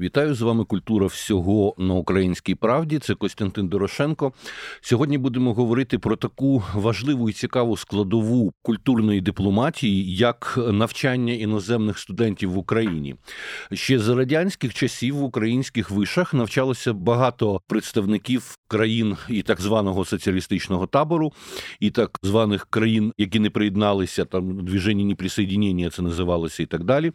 Вітаю з вами. Культура всього на українській правді. Це Костянтин Дорошенко. Сьогодні будемо говорити про таку важливу і цікаву складову культурної дипломатії, як навчання іноземних студентів в Україні. Ще за радянських часів в українських вишах навчалося багато представників країн і так званого соціалістичного табору, і так званих країн, які не приєдналися там движення неприсоєднення це називалося, і так далі.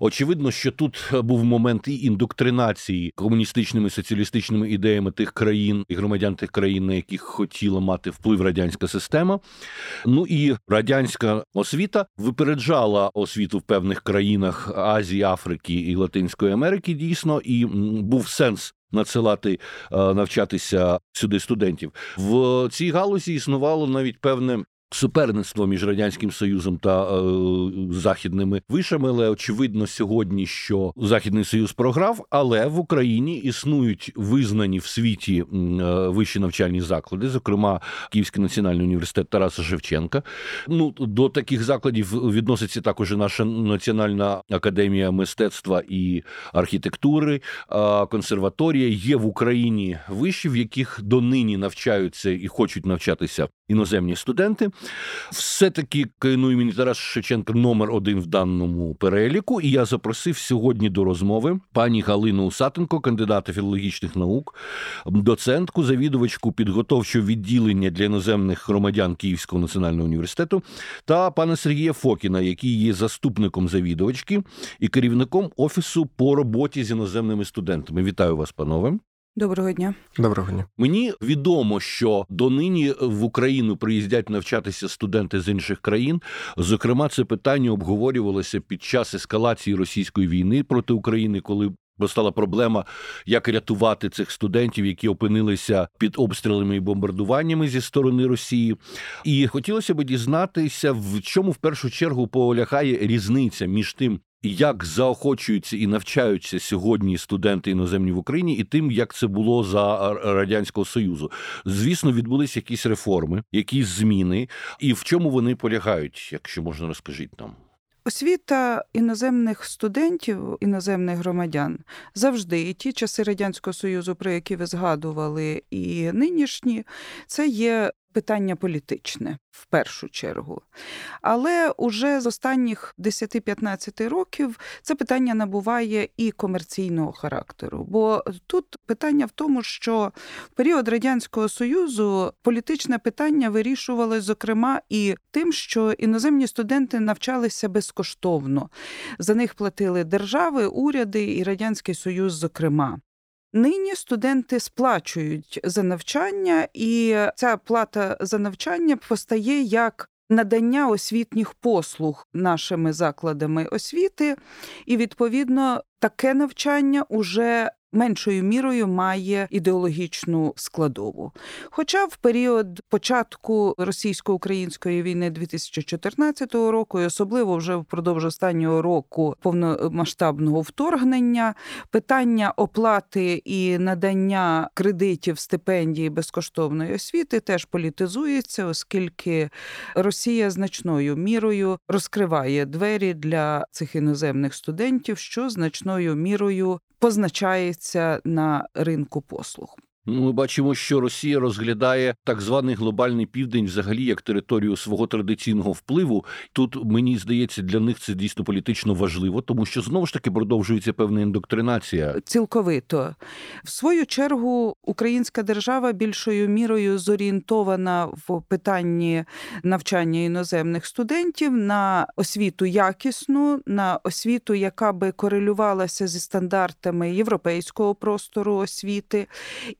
Очевидно, що тут був момент і індоктринації комуністичними соціалістичними ідеями тих країн і громадян тих країн, на яких хотіла мати вплив радянська система. Ну і радянська освіта випереджала освіту в певних країнах Азії, Африки і Латинської Америки. Дійсно, і був сенс. Надсилати навчатися сюди студентів в цій галузі існувало навіть певне суперництво між радянським союзом та е, західними вишами. Але очевидно сьогодні, що західний союз програв, але в Україні існують визнані в світі е, вищі навчальні заклади, зокрема Київський національний університет Тараса Шевченка. Ну до таких закладів відноситься також і наша національна академія мистецтва і архітектури, консерваторія. Є в Україні виші, в яких донині навчаються і хочуть навчатися іноземні студенти. Все-таки КНУ імені Тараса Шевченка номер один в даному переліку. І я запросив сьогодні до розмови пані Галину Усатенко, кандидата філологічних наук, доцентку, завідувачку підготовчого відділення для іноземних громадян Київського національного університету, та пана Сергія Фокіна, який є заступником завідувачки і керівником офісу по роботі з іноземними студентами. Вітаю вас, панове. Доброго дня. Доброго дня. Мені відомо, що донині в Україну приїздять навчатися студенти з інших країн. Зокрема, це питання обговорювалося під час ескалації російської війни проти України, коли Постала проблема, як рятувати цих студентів, які опинилися під обстрілами і бомбардуваннями зі сторони Росії. І хотілося б дізнатися, в чому в першу чергу полягає різниця між тим, як заохочуються і навчаються сьогодні студенти іноземні в Україні, і тим, як це було за радянського союзу. Звісно, відбулися якісь реформи, якісь зміни, і в чому вони полягають, якщо можна розкажіть нам. Освіта іноземних студентів, іноземних громадян завжди і ті часи радянського союзу, про які ви згадували, і нинішні, це є питання політичне в першу чергу. Але уже з останніх 10-15 років це питання набуває і комерційного характеру. Бо тут питання в тому, що в період Радянського Союзу політичне питання вирішувалось, зокрема, і тим, що іноземні студенти навчалися безкоштовно. За них платили держави, уряди і Радянський Союз, зокрема. Нині студенти сплачують за навчання, і ця плата за навчання постає як надання освітніх послуг нашими закладами освіти, і відповідно таке навчання уже меншою мірою має ідеологічну складову. Хоча в період початку російсько-української війни 2014 року, і особливо вже впродовж останнього року повномасштабного вторгнення, питання оплати і надання кредитів, стипендії безкоштовної освіти теж політизується, оскільки Росія значною мірою розкриває двері для цих іноземних студентів, що значною мірою позначається на ринку послуг. Ну, ми бачимо, що Росія розглядає так званий глобальний південь, взагалі як територію свого традиційного впливу. Тут мені здається, для них це дійсно політично важливо, тому що знову ж таки продовжується певна індоктринація. Цілковито в свою чергу українська держава більшою мірою зорієнтована в питанні навчання іноземних студентів на освіту якісну, на освіту, яка би корелювалася зі стандартами європейського простору освіти.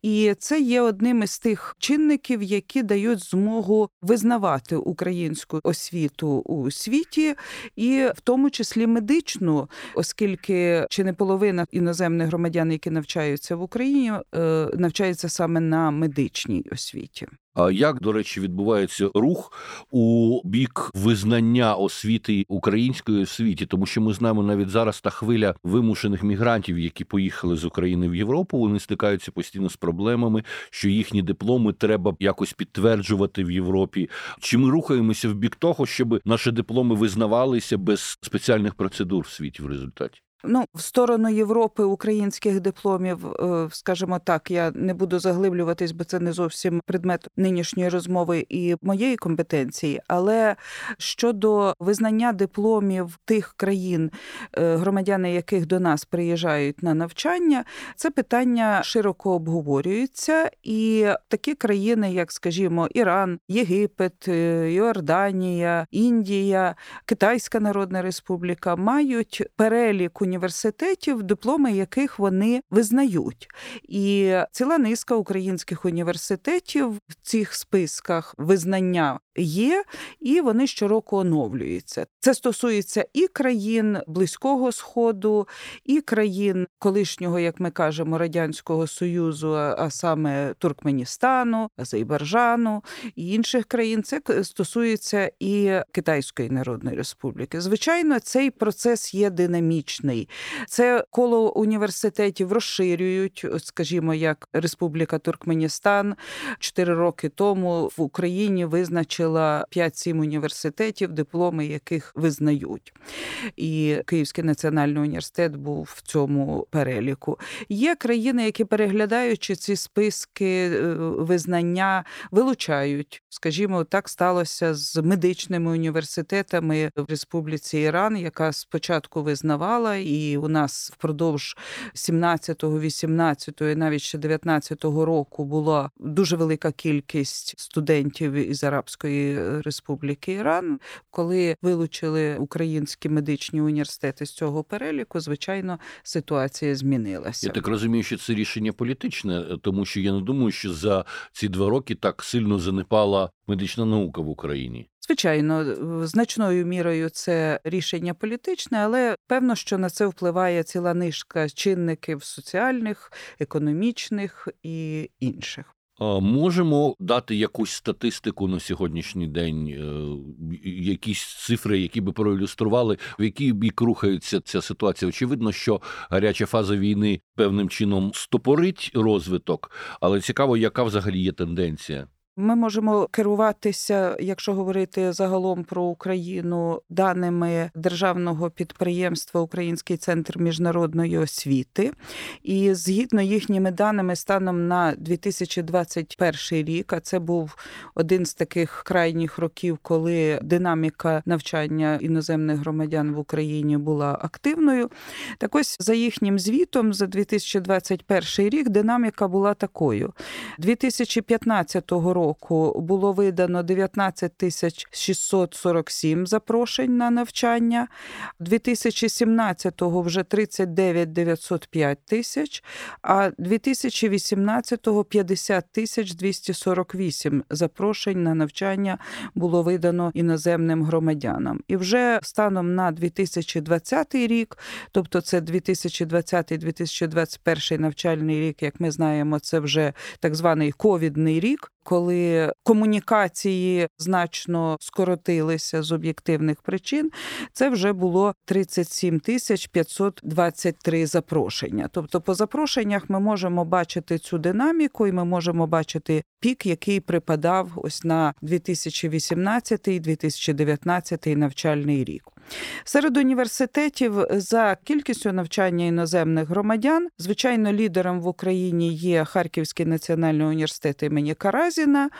І і це є одним із тих чинників, які дають змогу визнавати українську освіту у світі, і в тому числі медичну, оскільки чи не половина іноземних громадян, які навчаються в Україні, е, навчаються саме на медичній освіті. А як, до речі, відбувається рух у бік визнання освіти української освіті? Тому що ми знаємо навіть зараз та хвиля вимушених мігрантів, які поїхали з України в Європу, вони стикаються постійно з проблемами, що їхні дипломи треба якось підтверджувати в Європі. Чи ми рухаємося в бік того, щоб наші дипломи визнавалися без спеціальних процедур в світі в результаті? Ну, в сторону Європи українських дипломів, е, скажімо так, я не буду заглиблюватись, бо це не зовсім предмет нинішньої розмови і моєї компетенції. Але щодо визнання дипломів тих країн, е, громадяни яких до нас приїжджають на навчання, це питання широко обговорюється, і такі країни, як, скажімо, Іран, Єгипет, е, Йорданія, Індія, Китайська Народна Республіка, мають перелік університетів, дипломи яких вони визнають. І ціла низка українських університетів в цих списках визнання є, і вони щороку оновлюються. Це стосується і країн Близького Сходу, і країн колишнього, як ми кажемо, радянського союзу, а саме Туркменістану, Азербайджану і інших країн. Це стосується і Китайської Народної Республіки. Звичайно, цей процес є динамічний. Це коло університетів розширюють, скажімо, як Республіка Туркменістан чотири роки тому в Україні визначила 5-7 університетів, дипломи яких визнають. І Київський національний університет був в цьому переліку. Є країни, які переглядаючи ці списки е, визнання, вилучають. Скажімо, так сталося з медичними університетами в Республіці Іран, яка спочатку визнавала, і у нас впродовж 17-го, 18-го і навіть ще 19-го року була дуже велика кількість студентів із Арабської Республіки Іран. Коли вилучили українські медичні університети з цього переліку, звичайно, ситуація змінилася. Я так розумію, що це рішення політичне, тому що я не думаю, що за ці два роки так сильно занепала медична наука в Україні. Звичайно, значною мірою це рішення політичне, але певно, що на це впливає ціла нишка чинників соціальних, економічних і інших. Можемо дати якусь статистику на сьогоднішній день, е, якісь цифри, які би проілюстрували, в який бік рухається ця ситуація. Очевидно, що гаряча фаза війни певним чином стопорить розвиток, але цікаво, яка взагалі є тенденція. Ми можемо керуватися, якщо говорити загалом про Україну, даними державного підприємства Український центр міжнародної освіти, і згідно їхніми даними, станом на 2021 рік, а це був один з таких крайніх років, коли динаміка навчання іноземних громадян в Україні була активною. Так ось за їхнім звітом за 2021 рік динаміка була такою: 2015 року року було видано 19 тисяч 647 запрошень на навчання, 2017-го вже 39 905 тисяч, а 2018-го 50 тисяч 248 запрошень на навчання було видано іноземним громадянам. І вже станом на 2020 рік, тобто це 2020-2021 навчальний рік, як ми знаємо, це вже так званий ковідний рік коли комунікації значно скоротилися з об'єктивних причин, це вже було 37 тисяч 523 запрошення. Тобто, по запрошеннях ми можемо бачити цю динаміку, і ми можемо бачити пік, який припадав ось на 2018-2019 навчальний рік. Серед університетів за кількістю навчання іноземних громадян, звичайно, лідером в Україні є Харківський національний університет імені Каразіна,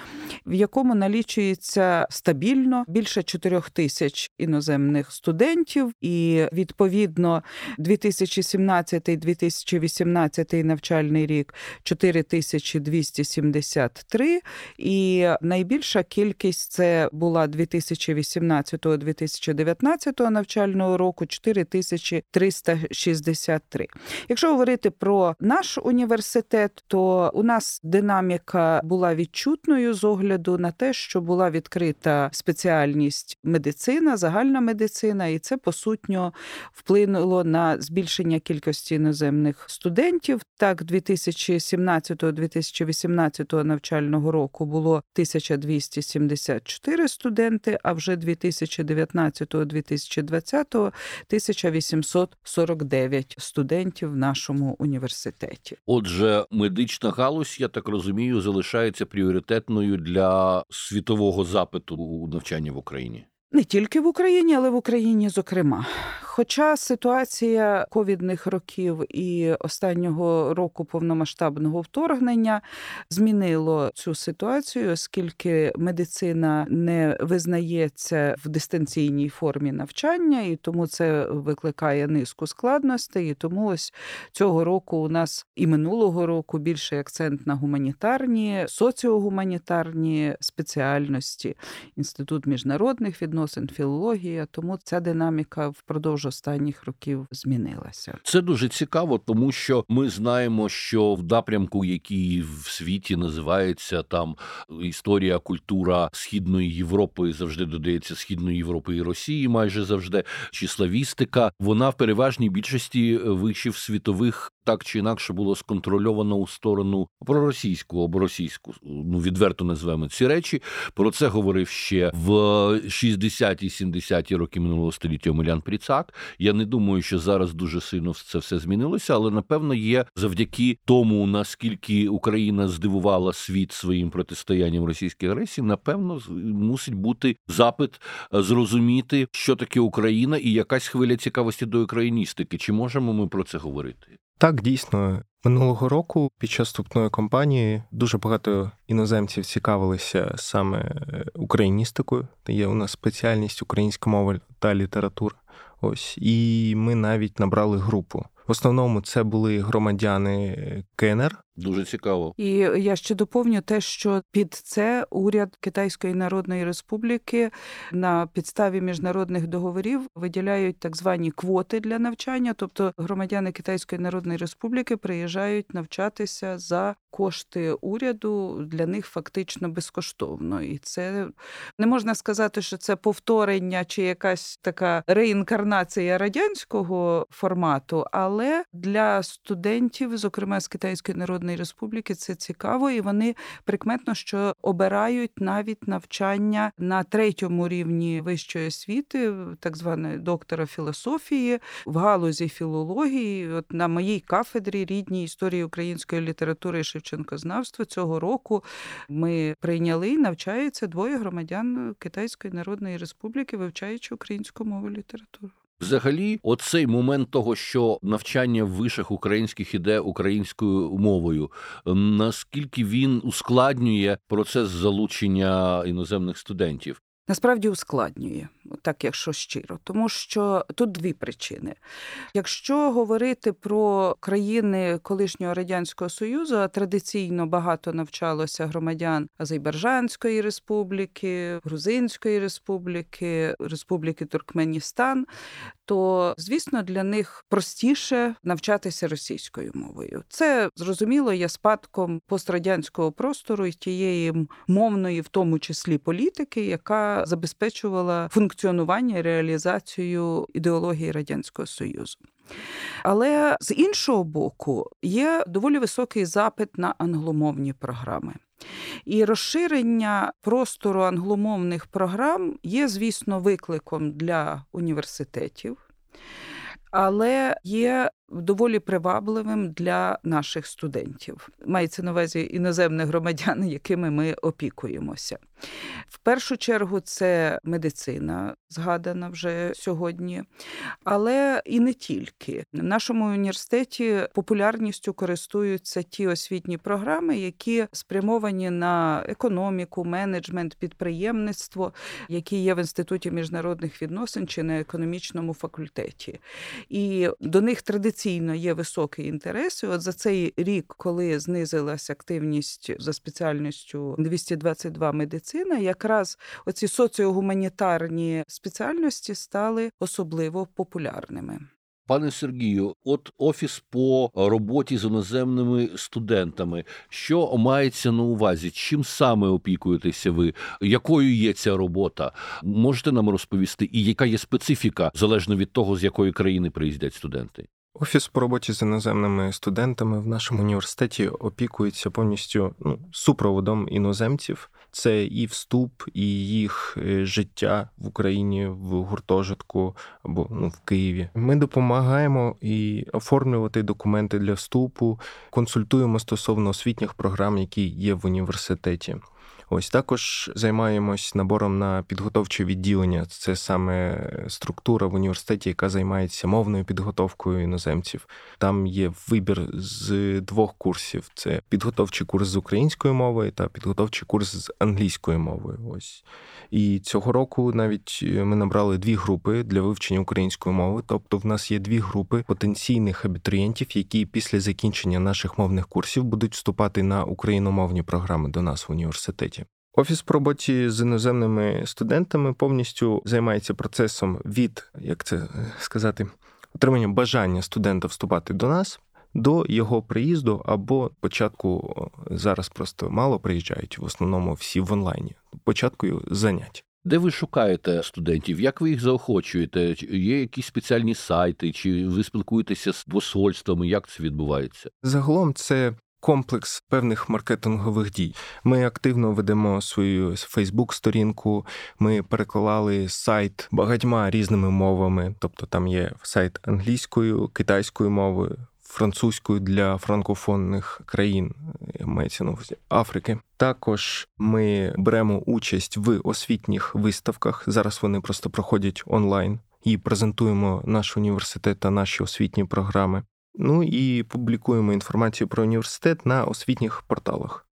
в якому налічується стабільно більше 4 тисяч іноземних студентів, і відповідно 2017-2018 навчальний рік 4273, і найбільша кількість це була 2018-2019 навчального року 4363. Якщо говорити про наш університет, то у нас динаміка була відчутною з огляду на те, що була відкрита спеціальність медицина, загальна медицина, і це по сутньо вплинуло на збільшення кількості іноземних студентів. Так, 2017-2018 навчального року було 1274 студенти, а вже 2019-2020 2020-го 1849 студентів в нашому університеті. Отже, медична галузь, я так розумію, залишається пріоритетною для світового запиту у навчання в Україні. Не тільки в Україні, але в Україні, зокрема. Хоча ситуація ковідних років і останнього року повномасштабного вторгнення змінило цю ситуацію, оскільки медицина не визнається в дистанційній формі навчання, і тому це викликає низку складностей. І тому ось цього року у нас і минулого року більший акцент на гуманітарні, соціогуманітарні спеціальності, інститут міжнародних відносин, філологія. Тому ця динаміка впродовж останніх років змінилася. Це дуже цікаво, тому що ми знаємо, що в напрямку, який в світі називається там історія, культура східної Європи, завжди додається східної Європи і Росії, майже завжди чи славістика, вона в переважній більшості вишів світових так чи інакше було сконтрольовано у сторону проросійську або російську. Ну відверто назвемо ці речі. Про це говорив ще в 60-70-ті роки минулого століття Омелян Пріцак. Я не думаю, що зараз дуже сильно це все змінилося, але напевно є завдяки тому, наскільки Україна здивувала світ своїм протистоянням російській агресії. Напевно, мусить бути запит е, зрозуміти, що таке Україна, і якась хвиля цікавості до україністики. Чи можемо ми про це говорити? Так, дійсно, минулого року під час вступної кампанії дуже багато іноземців цікавилися саме е, україністикою. Є у нас спеціальність українська мова та література. Ось і ми навіть набрали групу. В основному це були громадяни КНР, Дуже цікаво. І я ще доповню те, що під це уряд Китайської Народної Республіки на підставі міжнародних договорів виділяють так звані квоти для навчання, тобто громадяни Китайської Народної Республіки приїжджають навчатися за кошти уряду для них фактично безкоштовно. І це не можна сказати, що це повторення чи якась така реінкарнація радянського формату, але для студентів, зокрема з Китайської народної Народної Республіки це цікаво, і вони прикметно, що обирають навіть навчання на третьому рівні вищої освіти, так зване доктора філософії, в галузі філології. От на моїй кафедрі рідній історії української літератури і Шевченкознавства цього року ми прийняли навчаються двоє громадян Китайської Народної Республіки, вивчаючи українську мову літературу. Взагалі, оцей момент того, що навчання в вишах українських іде українською мовою, наскільки він ускладнює процес залучення іноземних студентів? Насправді ускладнює, так якщо щиро, тому що тут дві причини. Якщо говорити про країни колишнього радянського союзу, а традиційно багато навчалося громадян Азербайджанської республіки, Грузинської республіки, Республіки Туркменістан, то звісно для них простіше навчатися російською мовою. Це зрозуміло є спадком пострадянського простору і тієї мовної, в тому числі політики, яка забезпечувала функціонування реалізацію ідеології радянського союзу. Але з іншого боку є доволі високий запит на англомовні програми. І розширення простору англомовних програм є, звісно, викликом для університетів, але є доволі привабливим для наших студентів. Мається на увазі іноземних громадян, якими ми опікуємося. В першу чергу це медицина, згадана вже сьогодні, але і не тільки. В нашому університеті популярністю користуються ті освітні програми, які спрямовані на економіку, менеджмент, підприємництво, які є в інституті міжнародних відносин чи на економічному факультеті. І до них традиційно є високий інтерес. І От за цей рік, коли знизилась активність за спеціальністю 222 медицини медицина, якраз оці соціогуманітарні спеціальності стали особливо популярними. Пане Сергію, от офіс по роботі з іноземними студентами, що мається на увазі? Чим саме опікуєтеся ви? Якою є ця робота? Можете нам розповісти, і яка є специфіка залежно від того, з якої країни приїздять студенти? Офіс по роботі з іноземними студентами в нашому університеті опікується повністю ну, супроводом іноземців. Це і вступ, і їх е, життя в Україні в гуртожитку або ну, в Києві. Ми допомагаємо і оформлювати документи для вступу, консультуємо стосовно освітніх програм, які є в університеті. Ось також займаємось набором на підготовче відділення. Це саме структура в університеті, яка займається мовною підготовкою іноземців. Там є вибір з двох курсів: це підготовчий курс з української мови та підготовчий курс з англійської мови. Ось і цього року навіть ми набрали дві групи для вивчення української мови. Тобто, в нас є дві групи потенційних абітурієнтів, які після закінчення наших мовних курсів будуть вступати на україномовні програми до нас в університеті. Офіс по роботі з іноземними студентами повністю займається процесом від, як це сказати, отримання бажання студента вступати до нас до його приїзду або початку зараз просто мало приїжджають в основному всі в онлайні. Початку занять. Де ви шукаєте студентів? Як ви їх заохочуєте? Є якісь спеціальні сайти, чи ви спілкуєтеся з посольствами? Як це відбувається? Загалом це комплекс певних маркетингових дій. Ми активно ведемо свою Фейсбук-сторінку. Ми переклали сайт багатьма різними мовами, тобто там є сайт англійською, китайською мовою. Французькою для франкофонних країн мається на увазі Африки. Також ми беремо участь в освітніх виставках. Зараз вони просто проходять онлайн і презентуємо наш університет та наші освітні програми. Ну і публікуємо інформацію про університет на освітніх порталах.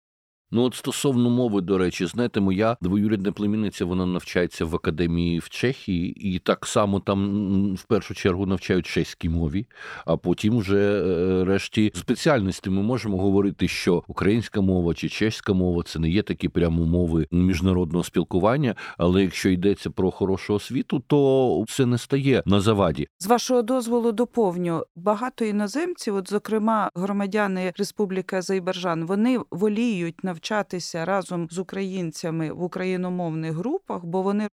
Ну, от стосовно мови, до речі, знаєте, моя двоюрідна племінниця вона навчається в академії в Чехії, і так само там в першу чергу навчають чеській мові, а потім вже е, решті спеціальності ми можемо говорити, що українська мова чи чеська мова це не є такі прямо мови міжнародного спілкування. Але якщо йдеться про хорошу освіту, то це не стає на заваді. З вашого дозволу доповню багато іноземців, от зокрема громадяни Республіки Азербайджан, вони воліють навчатися навчатися разом з українцями в україномовних групах, бо вони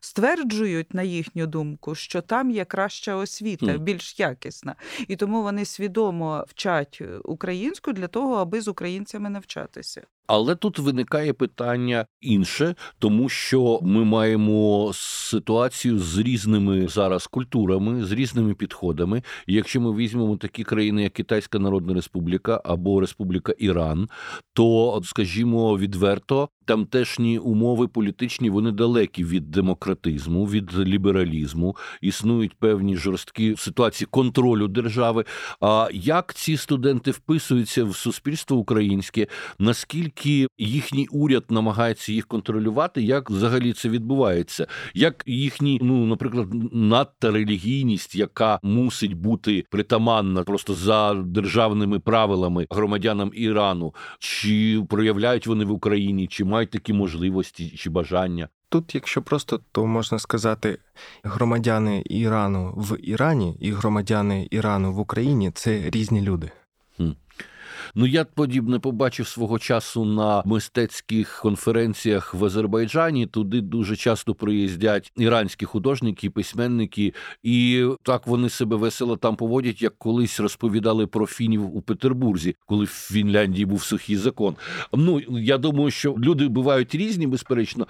стверджують, на їхню думку, що там є краща освіта, більш якісна, і тому вони свідомо вчать українську для того, аби з українцями навчатися. Але тут виникає питання інше, тому що ми маємо ситуацію з різними зараз культурами, з різними підходами. Якщо ми візьмемо такі країни, як Китайська Народна Республіка або Республіка Іран, то скажімо відверто, тамтешні умови політичні вони далекі від демократизму, від лібералізму. Існують певні жорсткі ситуації контролю держави. А як ці студенти вписуються в суспільство українське? Наскільки їхній уряд намагається їх контролювати? Як взагалі це відбувається? Як їхні, ну наприклад, надта релігійність, яка мусить бути притаманна просто за державними правилами громадянам Ірану, чи проявляють вони в Україні, чи мають мають такі можливості чи бажання. Тут, якщо просто, то можна сказати, громадяни Ірану в Ірані і громадяни Ірану в Україні це різні люди. Ну я подібне побачив свого часу на мистецьких конференціях в Азербайджані. Туди дуже часто приїздять іранські художники, письменники, і так вони себе весело там поводять, як колись розповідали про фінів у Петербурзі, коли в Фінляндії був сухий закон. Ну я думаю, що люди бувають різні, безперечно.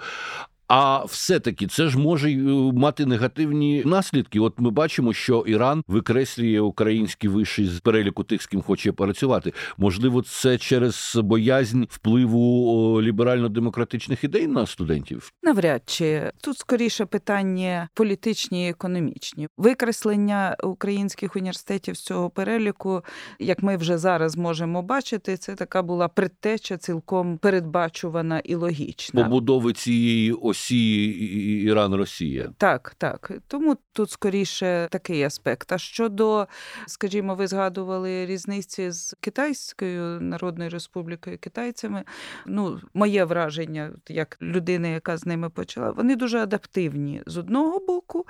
А все-таки це ж може е, мати негативні наслідки. От ми бачимо, що Іран викреслює українські виші з переліку тих, з ким хоче працювати. Можливо, це через боязнь впливу ліберально-демократичних ідей на студентів. Навряд чи тут скоріше питання політичні і економічні викреслення українських університетів з цього переліку, як ми вже зараз можемо бачити, це така була предтеча цілком передбачувана і логічна побудови цієї ось. Росії Іран Росія. Так, так. Тому тут скоріше такий аспект. А щодо, скажімо, ви згадували різниці з Китайською Народною Республікою китайцями. Ну, моє враження, як людини, яка з ними почала, вони дуже адаптивні з одного боку,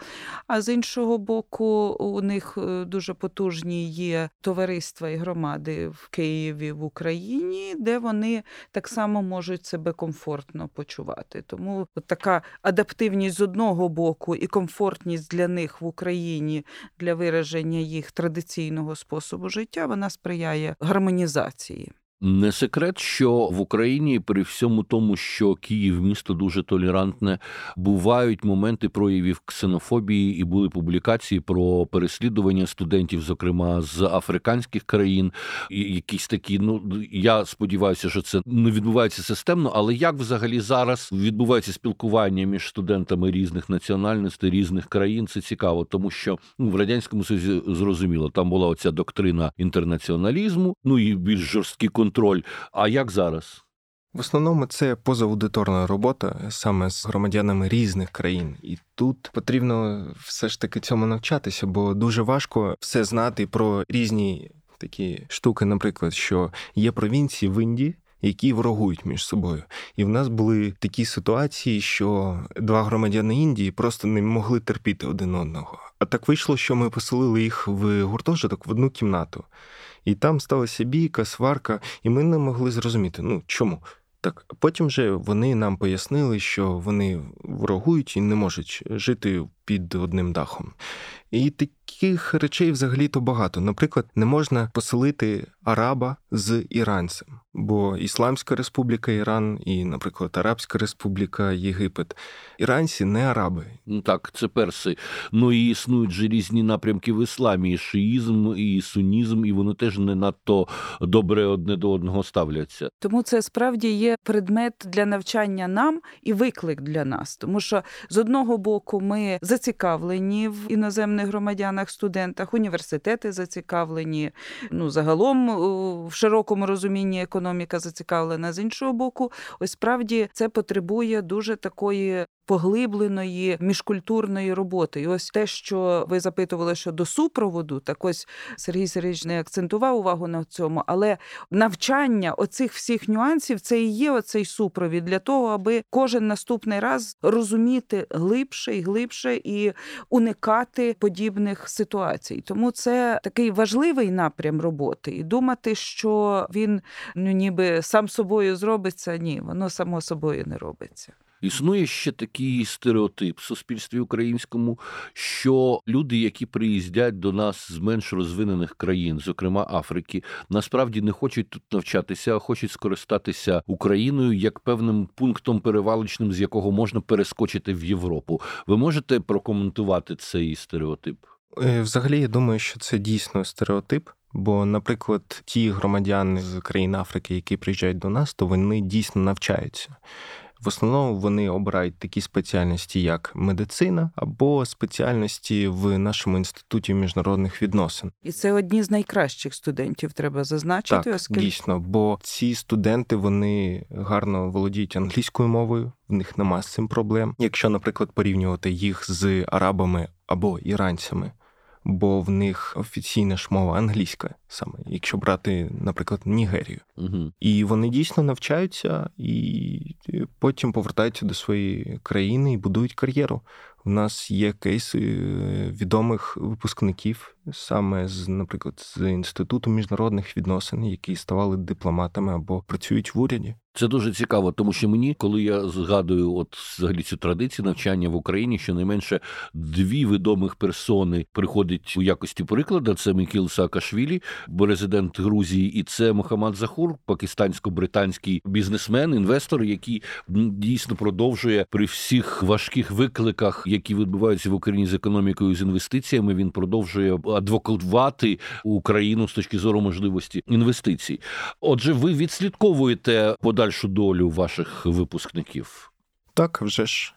а з іншого боку, у них е, дуже потужні є товариства і громади в Києві в Україні, де вони так само можуть себе комфортно почувати. Тому от така адаптивність з одного боку і комфортність для них в Україні для вираження їх традиційного способу життя, вона сприяє гармонізації. Не секрет, що в Україні при всьому тому, що Київ місто дуже толерантне, бувають моменти проявів ксенофобії, і були публікації про переслідування студентів, зокрема з африканських країн, і якісь такі. Ну я сподіваюся, що це не відбувається системно. Але як взагалі зараз відбувається спілкування між студентами різних національностей, різних країн? Це цікаво, тому що ну, в радянському Союзі зрозуміло, там була оця доктрина інтернаціоналізму, ну і більш жорсткі жорсткий контроль. А як зараз? В основному це позаудиторна робота саме з громадянами різних країн, і тут потрібно все ж таки цьому навчатися, бо дуже важко все знати про різні такі штуки, наприклад, що є провінції в Індії. Які ворогують між собою, і в нас були такі ситуації, що два громадяни Індії просто не могли терпіти один одного. Так вийшло, що ми поселили їх в гуртожиток в одну кімнату, і там сталася бійка, сварка, і ми не могли зрозуміти, ну чому. Так, потім же вони нам пояснили, що вони ворогують і не можуть жити під одним дахом. І таких речей взагалі-то багато. Наприклад, не можна поселити араба з іранцем, бо Ісламська Республіка Іран і, наприклад, Арабська Республіка Єгипет. Іранці не араби. Ну так, це перси. Ну і існують же різні напрямки в ісламі, і шиїзм, і сунізм, і вони теж не надто добре одне до одного ставляться. Тому це справді є предмет для навчання нам і виклик для нас, тому що з одного боку ми зацікавлені в іноземних громадянах, студентах, університети зацікавлені. Ну загалом в широкому розумінні економіка зацікавлена з іншого боку. Ось справді це потребує дуже такої поглибленої міжкультурної роботи. І ось те, що ви запитували щодо супроводу, так ось Сергій Сергійович не акцентував увагу на цьому, але навчання оцих всіх нюансів це і є оцей супровід для того, аби кожен наступний раз розуміти глибше і глибше і уникати подібних ситуацій. Тому це такий важливий напрям роботи, і думати, що він ну ніби сам собою зробиться. Ні, воно само собою не робиться. Існує ще такий стереотип в суспільстві українському, що люди, які приїздять до нас з менш розвинених країн, зокрема Африки, насправді не хочуть тут навчатися, а хочуть скористатися Україною як певним пунктом перевалочним, з якого можна перескочити в Європу. Ви можете прокоментувати цей стереотип? Е, взагалі, я думаю, що це дійсно стереотип. Бо, наприклад, ті громадяни з країн Африки, які приїжджають до нас, то вони дійсно навчаються. В основному вони обирають такі спеціальності, як медицина або спеціальності в нашому інституті міжнародних відносин. І це одні з найкращих студентів, треба зазначити. Так, оскільки... дійсно, бо ці студенти вони гарно володіють англійською мовою, в них нема з цим проблем. Якщо, наприклад, порівнювати їх з арабами або іранцями бо в них офіційна ж мова англійська, саме якщо брати, наприклад, Нігерію. Угу. І вони дійсно навчаються і потім повертаються до своєї країни і будують кар'єру. У нас є кейси е, відомих випускників, саме з, наприклад, з інституту міжнародних відносин, які ставали дипломатами або працюють в уряді. Це дуже цікаво, тому що мені, коли я згадую, от взагалі цю традицію навчання в Україні, щонайменше дві відомих персони приходять у якості прикладу. Це Мікіл Саакашвілі, резидент Грузії, і це Мохаммад Захур, пакистансько-британський бізнесмен, інвестор, який дійсно продовжує при всіх важких викликах, які відбуваються в Україні з економікою з інвестиціями. Він продовжує адвокувати Україну з точки зору можливості інвестицій. Отже, ви відслідковуєте подальшу долю ваших випускників? Так, вже ж.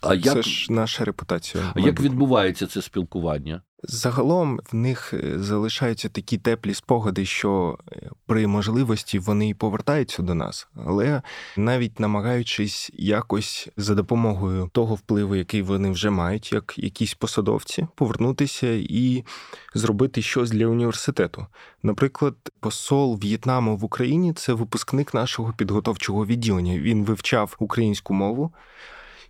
А Це ж наша репутація. А як відбувається це спілкування? Загалом в них е, залишаються такі теплі спогади, що е, при можливості вони повертаються до нас, але навіть намагаючись якось за допомогою того впливу, який вони вже мають, як якісь посадовці, повернутися і зробити щось для університету. Наприклад, посол В'єтнаму в Україні це випускник нашого підготовчого відділення. Він вивчав українську мову.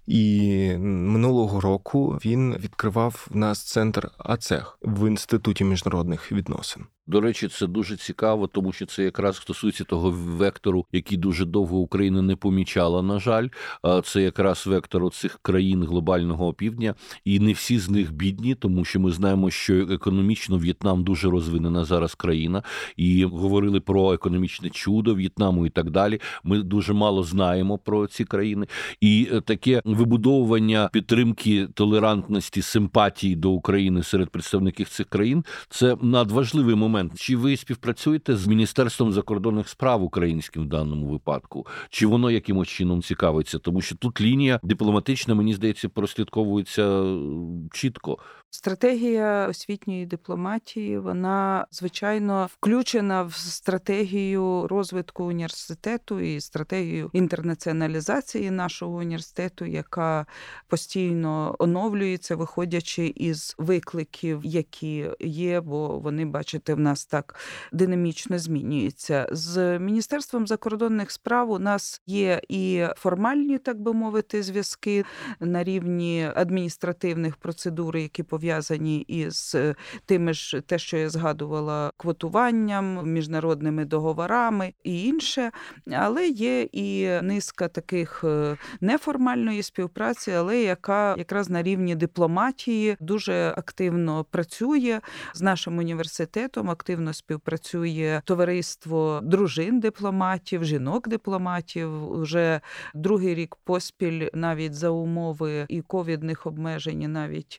І минулого року він відкривав в нас центр АЦЕХ в інституті міжнародних відносин. До речі, це дуже цікаво, тому що це якраз стосується того вектору, який дуже довго Україна не помічала. На жаль, це якраз вектор цих країн глобального півдня, і не всі з них бідні, тому що ми знаємо, що економічно В'єтнам дуже розвинена зараз країна, і говорили про економічне чудо В'єтнаму і так далі. Ми дуже мало знаємо про ці країни, і е, таке вибудовування підтримки толерантності, симпатії до України серед представників цих країн це надважливий момент. Чи ви співпрацюєте з міністерством закордонних справ українським в даному випадку? Чи воно якимось чином цікавиться? Тому що тут лінія дипломатична, мені здається, прослідковується е, чітко. Стратегія освітньої дипломатії вона звичайно включена в стратегію розвитку університету і стратегію інтернаціоналізації нашого університету, яка постійно оновлюється, виходячи із викликів, які є, бо вони, бачите, в нас так динамічно змінюються. З міністерством закордонних справ у нас є і формальні, так би мовити, зв'язки на рівні адміністративних процедур, які пов'язані із е, тими ж те, що я згадувала, квотуванням, міжнародними договорами і інше, але є і низка таких е, неформальної співпраці, але яка якраз на рівні дипломатії дуже активно працює з нашим університетом. Активно співпрацює товариство дружин дипломатів, жінок дипломатів. Уже другий рік поспіль, навіть за умови і ковідних обмежень, навіть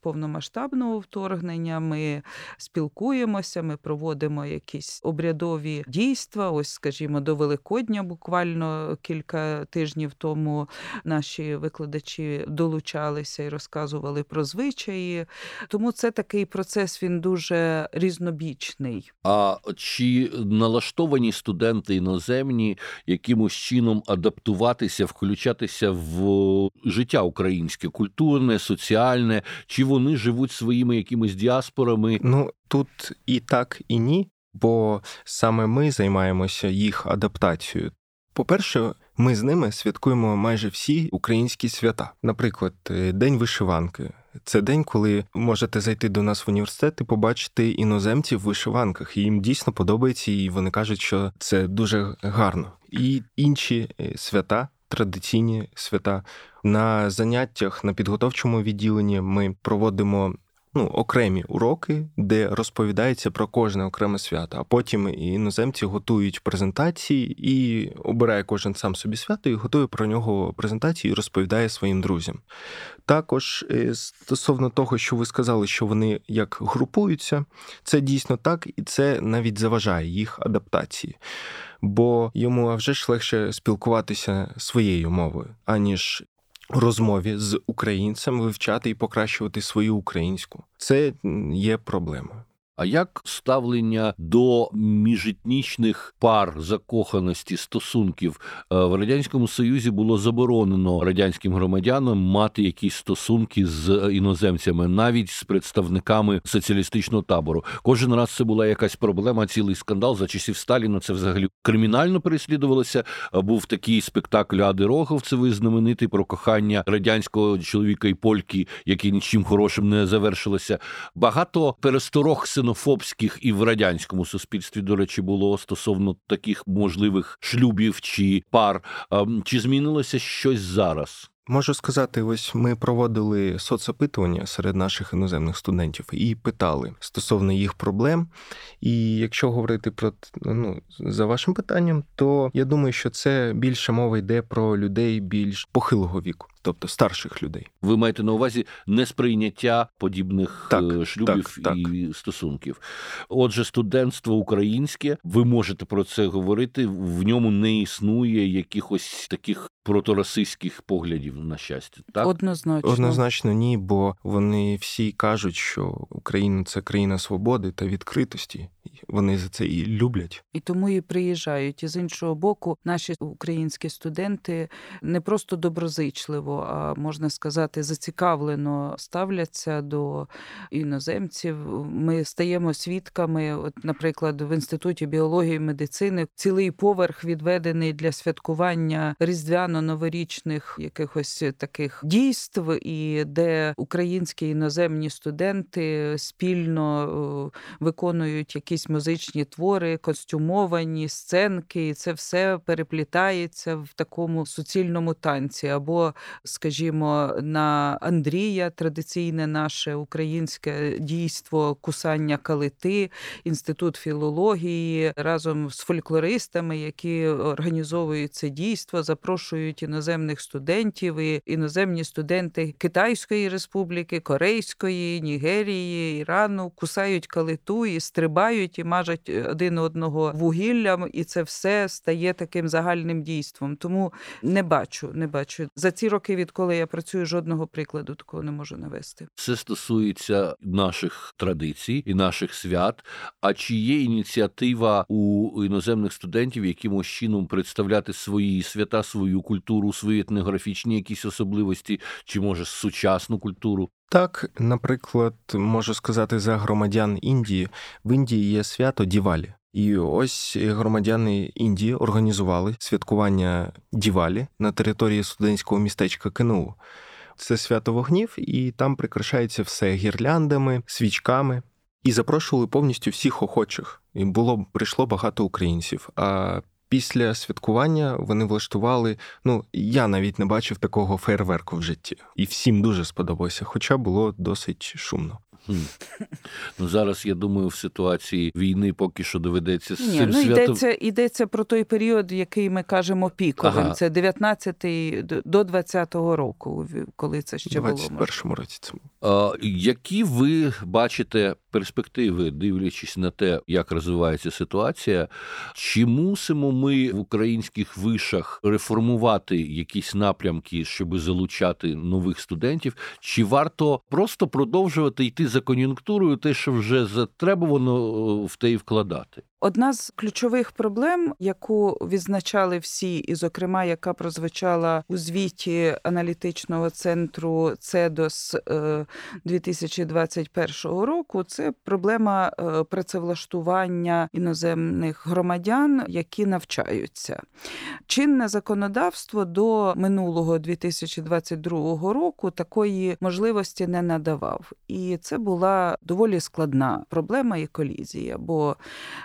повномасштабного вторгнення. Ми спілкуємося, ми проводимо якісь обрядові дійства. Ось, скажімо, до Великодня, буквально кілька тижнів тому наші викладачі долучалися і розказували про звичаї. Тому це такий процес. Він дуже різнобічний. А чи налаштовані студенти іноземні якимось чином адаптуватися, включатися в життя українське, культурне, соціальне, чи вони живуть своїми якимись діаспорами? Ну тут і так, і ні, бо саме ми займаємося їх адаптацією. По-перше, ми з ними святкуємо майже всі українські свята. Наприклад, е, День вишиванки. Це день, коли можете зайти до нас в університет і побачити іноземців в вишиванках. І їм дійсно подобається, і вони кажуть, що це дуже гарно. І інші е, свята, традиційні свята на заняттях на підготовчому відділенні ми проводимо ну, окремі уроки, де розповідається про кожне окреме свято. А потім іноземці готують презентації і обирає кожен сам собі свято і готує про нього презентацію і розповідає своїм друзям. Також е, стосовно того, що ви сказали, що вони як групуються, це дійсно так, і це навіть заважає їх адаптації. Бо йому вже ж легше спілкуватися своєю мовою, аніж розмові з українцем вивчати і покращувати свою українську. Це є проблемою. А як ставлення до міжетнічних пар закоханості стосунків е, в радянському союзі було заборонено радянським громадянам мати якісь стосунки з іноземцями, навіть з представниками соціалістичного табору? Кожен раз це була якась проблема, цілий скандал за часів Сталіна. Це взагалі кримінально переслідувалося. Був такий спектакль Ади Роговцевої знаменитий про кохання радянського чоловіка і польки, який нічим хорошим не завершилося. Багато пересторог синов ксенофобських і в радянському суспільстві, до речі, було стосовно таких можливих шлюбів чи пар. Чи змінилося щось зараз? Можу сказати, ось ми проводили соцопитування серед наших іноземних студентів і питали стосовно їх проблем. І якщо говорити про ну за вашим питанням, то я думаю, що це більше мова йде про людей більш похилого віку тобто старших людей. Ви маєте на увазі несприйняття подібних так, е, шлюбів так, і так. стосунків. Отже, студентство українське, ви можете про це говорити. В ньому не існує якихось таких проторасистських поглядів на щастя. Так однозначно однозначно ні, бо вони всі кажуть, що Україна це країна свободи та відкритості. Вони за це і люблять, і тому і приїжджають. І з іншого боку, наші українські студенти не просто доброзичливо вічливо, а можна сказати, зацікавлено ставляться до іноземців. Ми стаємо свідками, от, наприклад, в інституті біології і медицини цілий поверх відведений для святкування різдвяно-новорічних якихось таких дійств, і де українські іноземні студенти спільно виконують якісь музичні твори, костюмовані сценки, і це все переплітається в такому суцільному танці. Або, скажімо, на Андрія традиційне наше українське дійство кусання калити, інститут філології разом з фольклористами, які організовують це дійство, запрошують іноземних студентів і іноземні студенти Китайської республіки, Корейської, Нігерії, Ірану кусають калиту і стрибають і мажать один одного вугіллям, і це все стає таким загальним дійством. Тому не бачу, не бачу за ці роки, відколи я працюю, жодного прикладу такого не можу навести. Це стосується наших традицій і наших свят. А чи є ініціатива у іноземних студентів якимось чином представляти свої свята, свою культуру, свої етнографічні якісь особливості, чи може сучасну культуру? Так, наприклад, можу сказати за громадян Індії. В Індії є свято Дівалі. І ось громадяни Індії організували святкування Дівалі на території студентського містечка КНУ. Це свято вогнів, і там прикрашається все гірляндами, свічками. І запрошували повністю всіх охочих. І було прийшло багато українців. А після святкування вони влаштували. Ну я навіть не бачив такого фейерверку в житті, і всім дуже сподобалося, хоча було досить шумно. Ну зараз я думаю, в ситуації війни поки що доведеться з Ні, цим ну, святом... йдеться, йдеться про той період, який ми кажемо піковим. Ага. Це 19-й до 20-го року, коли це ще У було. 21-му році це. А, які ви бачите перспективи, дивлячись на те, як розвивається ситуація, чи мусимо ми в українських вишах реформувати якісь напрямки, щоб залучати нових студентів? Чи варто просто продовжувати йти за кон'юнктурою, те, що вже затребувано в те і вкладати? Одна з ключових проблем, яку відзначали всі, і, зокрема, яка прозвучала у звіті аналітичного центру ЦЕДОС 2021 року, це проблема е, працевлаштування іноземних громадян, які навчаються. Чинне законодавство до минулого 2022 року такої можливості не надавав, і це була доволі складна проблема і колізія. бо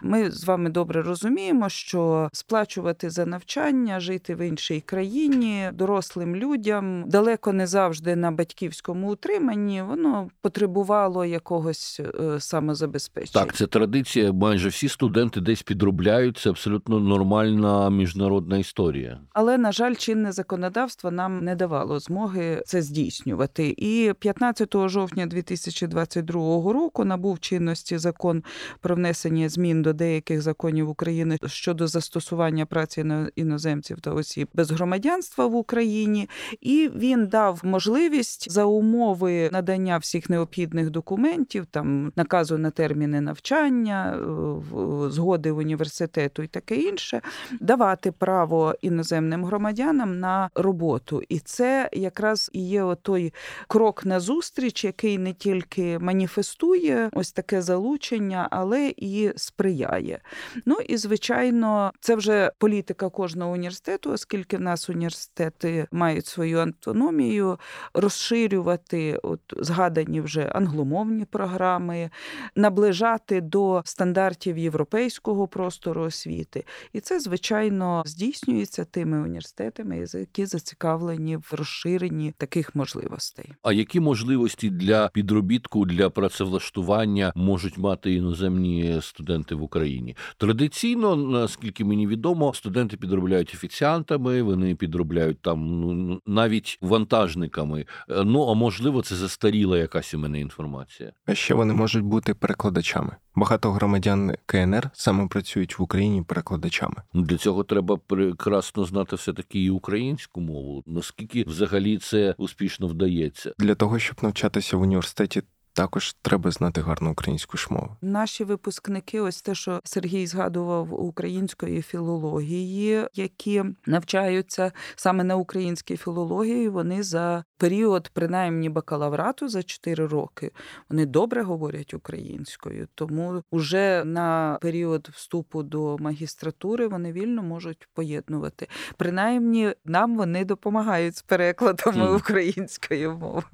ми з вами добре розуміємо, що сплачувати за навчання, жити в іншій країні дорослим людям далеко не завжди на батьківському утриманні, воно потребувало якогось е, самозабезпечення. Так, це традиція. Майже всі студенти десь підробляють. Це абсолютно нормальна міжнародна історія. Але на жаль, чинне законодавство нам не давало змоги це здійснювати. І 15 жовтня 2022 року набув чинності закон про внесення змін до деяких деяких законів України щодо застосування праці на іноземців та осіб без громадянства в Україні, і він дав можливість за умови надання всіх необхідних документів, там наказу на терміни навчання, е, згоди університету і таке інше, давати право іноземним громадянам на роботу. І це якраз і є той крок на зустріч, який не тільки маніфестує ось таке залучення, але і сприяє є. Ну і звичайно, це вже політика кожного університету, оскільки в нас університети мають свою автономію, розширювати от згадані вже англомовні програми, наближати до стандартів європейського простору освіти. І це, звичайно, здійснюється тими університетами, які зацікавлені в розширенні таких можливостей. А які можливості для підробітку для працевлаштування можуть мати іноземні студенти в Україні? Україні. Традиційно, наскільки мені відомо, студенти підробляють офіціантами, вони підробляють там ну навіть вантажниками. Е, ну а можливо, це застаріла якась у мене інформація. А ще вони можуть бути перекладачами. Багато громадян КНР саме працюють в Україні перекладачами. Ну, для цього треба прекрасно знати все таки і українську мову. Наскільки взагалі це успішно вдається? Для того щоб навчатися в університеті також треба знати гарну українську ж мову. Наші випускники, ось те, що Сергій згадував української філології, які навчаються саме на українській філології, вони за період, принаймні бакалаврату за 4 роки, вони добре говорять українською, тому вже на період вступу до магістратури вони вільно можуть поєднувати. Принаймні, нам вони допомагають з перекладами mm. українською мовою.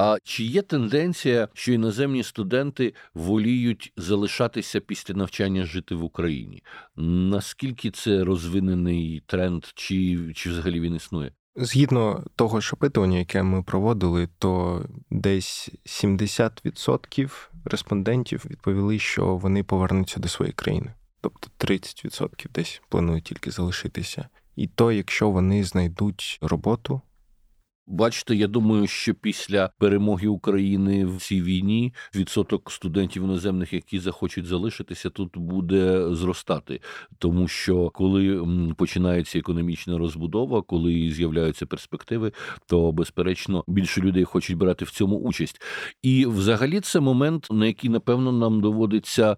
А чи є тенденція, що іноземні студенти воліють залишатися після навчання жити в Україні? Наскільки це розвинений тренд, чи, чи взагалі він існує? Згідно того ж опитування, яке ми проводили, то десь 70% респондентів відповіли, що вони повернуться до своєї країни, тобто 30% десь планують тільки залишитися. І то, якщо вони знайдуть роботу Бачите, я думаю, що після перемоги України в цій війні відсоток студентів іноземних, які захочуть залишитися, тут буде зростати, тому що коли починається економічна розбудова, коли з'являються перспективи, то безперечно більше людей хочуть брати в цьому участь. І взагалі це момент, на який напевно нам доводиться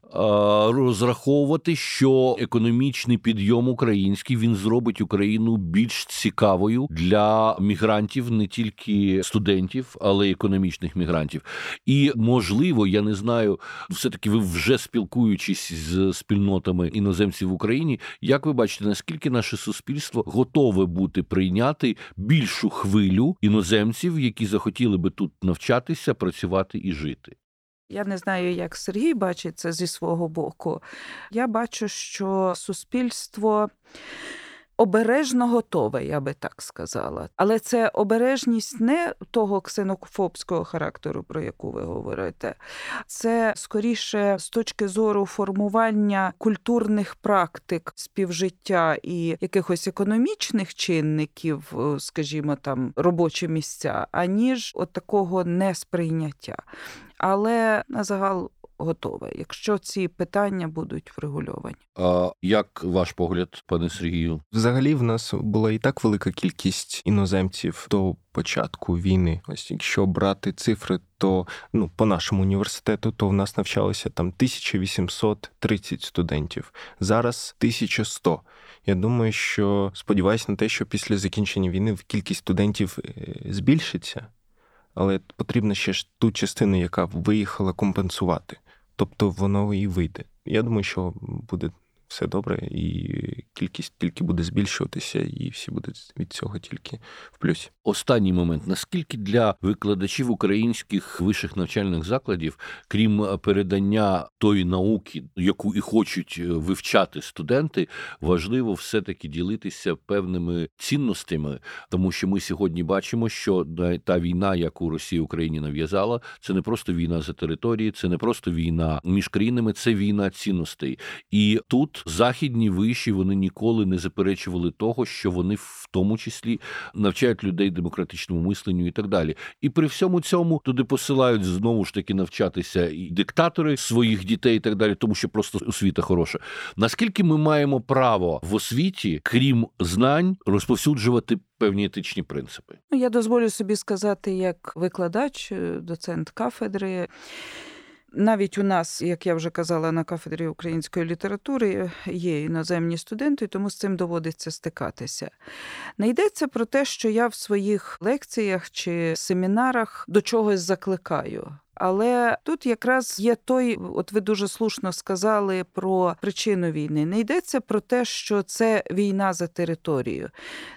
розраховувати, що економічний підйом український він зробить Україну більш цікавою для мігрантів не тільки студентів, але й економічних мігрантів. І можливо, я не знаю, все таки ви вже спілкуючись з спільнотами іноземців в Україні. Як ви бачите, наскільки наше суспільство готове бути прийняти більшу хвилю іноземців, які захотіли би тут навчатися, працювати і жити? Я не знаю, як Сергій бачить це зі свого боку. Я бачу, що суспільство обережно готове, я би так сказала. Але це обережність не того ксенофобського характеру, про яку ви говорите. Це скоріше з точки зору формування культурних практик співжиття і якихось економічних чинників, е, скажімо, там робочі місця, аніж от такого несприйняття. Але на загал готове, якщо ці питання будуть врегульовані. А як ваш погляд, пане Сергію? Взагалі в нас була і так велика кількість іноземців до початку війни. Ось якщо брати цифри, то ну по нашому університету, то в нас навчалося там 1830 студентів. Зараз 1100. Я думаю, що сподіваюся на те, що після закінчення війни кількість студентів е, збільшиться. Але потрібно ще ж ту частину, яка виїхала, компенсувати тобто воно і вийде. Я думаю, що буде все добре, і кількість тільки буде збільшуватися, і всі будуть від цього тільки в плюсі. Останній момент: наскільки для викладачів українських вищих навчальних закладів, крім передання тої науки, яку і хочуть е, вивчати студенти, важливо все-таки ділитися певними цінностями, тому що ми сьогодні бачимо, що та війна, яку Росія Україні нав'язала, це не просто війна за території, це не просто війна між країнами, це війна цінностей. І тут західні виші вони ніколи не заперечували того, що вони в тому числі навчають людей демократичному мисленню і так далі. І при всьому цьому туди посилають знову ж таки навчатися і диктатори своїх дітей, і так далі, тому що просто освіта хороша. Наскільки ми маємо право в освіті, крім знань, розповсюджувати певні етичні принципи? Ну, я дозволю собі сказати, як викладач, доцент кафедри. Навіть у нас, як я вже казала, на кафедрі української літератури є іноземні студенти, тому з цим доводиться стикатися. Не йдеться про те, що я в своїх лекціях чи семінарах до чогось закликаю. Але тут якраз є той, от ви дуже слушно сказали про причину війни. Не йдеться про те, що це війна за територію,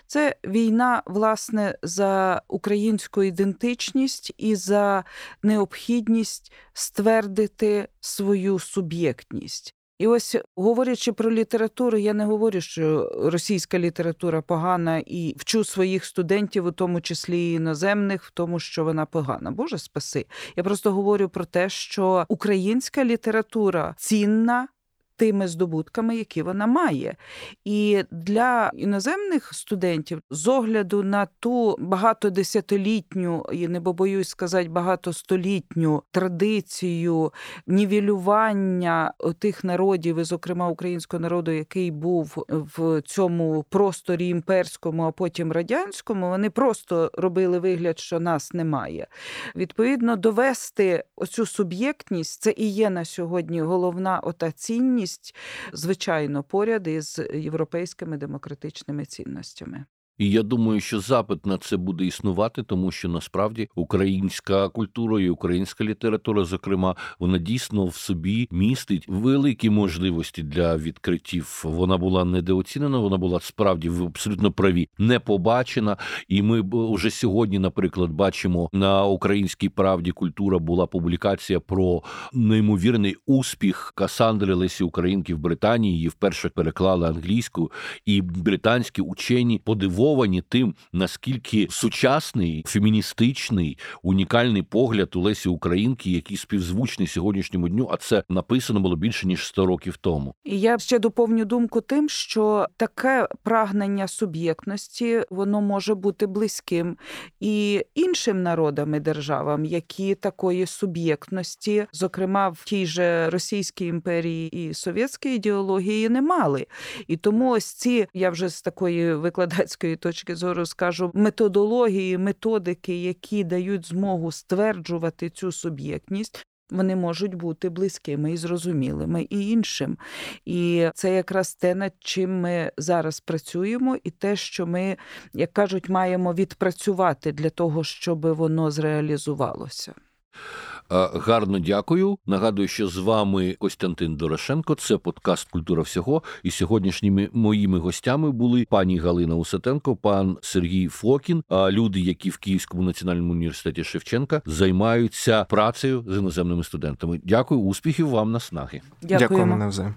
це війна, власне, за українську ідентичність і за необхідність ствердити свою суб'єктність. І ось говорячи про літературу, я не говорю, що російська література погана і вчу своїх студентів, у тому числі іноземних, в тому, що вона погана. Боже спаси. Я просто говорю про те, що українська література цінна. Тими здобутками, які вона має. І для іноземних студентів з огляду на ту багатодесятилітню і не побоюсь сказати багатостолітню традицію нівелювання тих народів, і, зокрема українського народу, який був в цьому просторі імперському, а потім радянському, вони просто робили вигляд, що нас немає. Відповідно, довести оцю суб'єктність це і є на сьогодні головна ота цінність, звичайно, поряд із європейськими демократичними цінностями. І я думаю, що запит на це буде існувати, тому що насправді українська культура і українська література, зокрема, вона дійсно в собі містить великі можливості для відкриттів. Вона була недооцінена, вона була справді в абсолютно праві не побачена. І ми вже сьогодні, наприклад, бачимо на українській правді культура була публікація про неймовірний успіх Касандри Лесі Українки в Британії. Її вперше переклали англійською, і британські учені подивували здивовані тим, наскільки сучасний феміністичний унікальний погляд у Лесі Українки, який співзвучний сьогоднішньому дню, а це написано було більше ніж 100 років тому. І я ще доповню думку тим, що таке прагнення суб'єктності воно може бути близьким і іншим народам і державам, які такої суб'єктності, зокрема в тій же Російській імперії і совєтській ідеології, не мали. І тому ось ці я вже з такої викладацької іншої точки зору скажу методології, методики, які дають змогу стверджувати цю суб'єктність. Вони можуть бути близькими і зрозумілими і іншим. І це якраз те, над чим ми зараз працюємо, і те, що ми, як кажуть, маємо відпрацювати для того, щоб воно зреалізувалося. Гарно дякую. Нагадую, що з вами Костянтин Дорошенко. Це подкаст Культура всього. І сьогоднішніми моїми гостями були пані Галина Усатенко, пан Сергій Фокін. А люди, які в Київському національному університеті Шевченка займаються працею з іноземними студентами. Дякую, успіхів вам наснаги. Дякуємо навзаєм.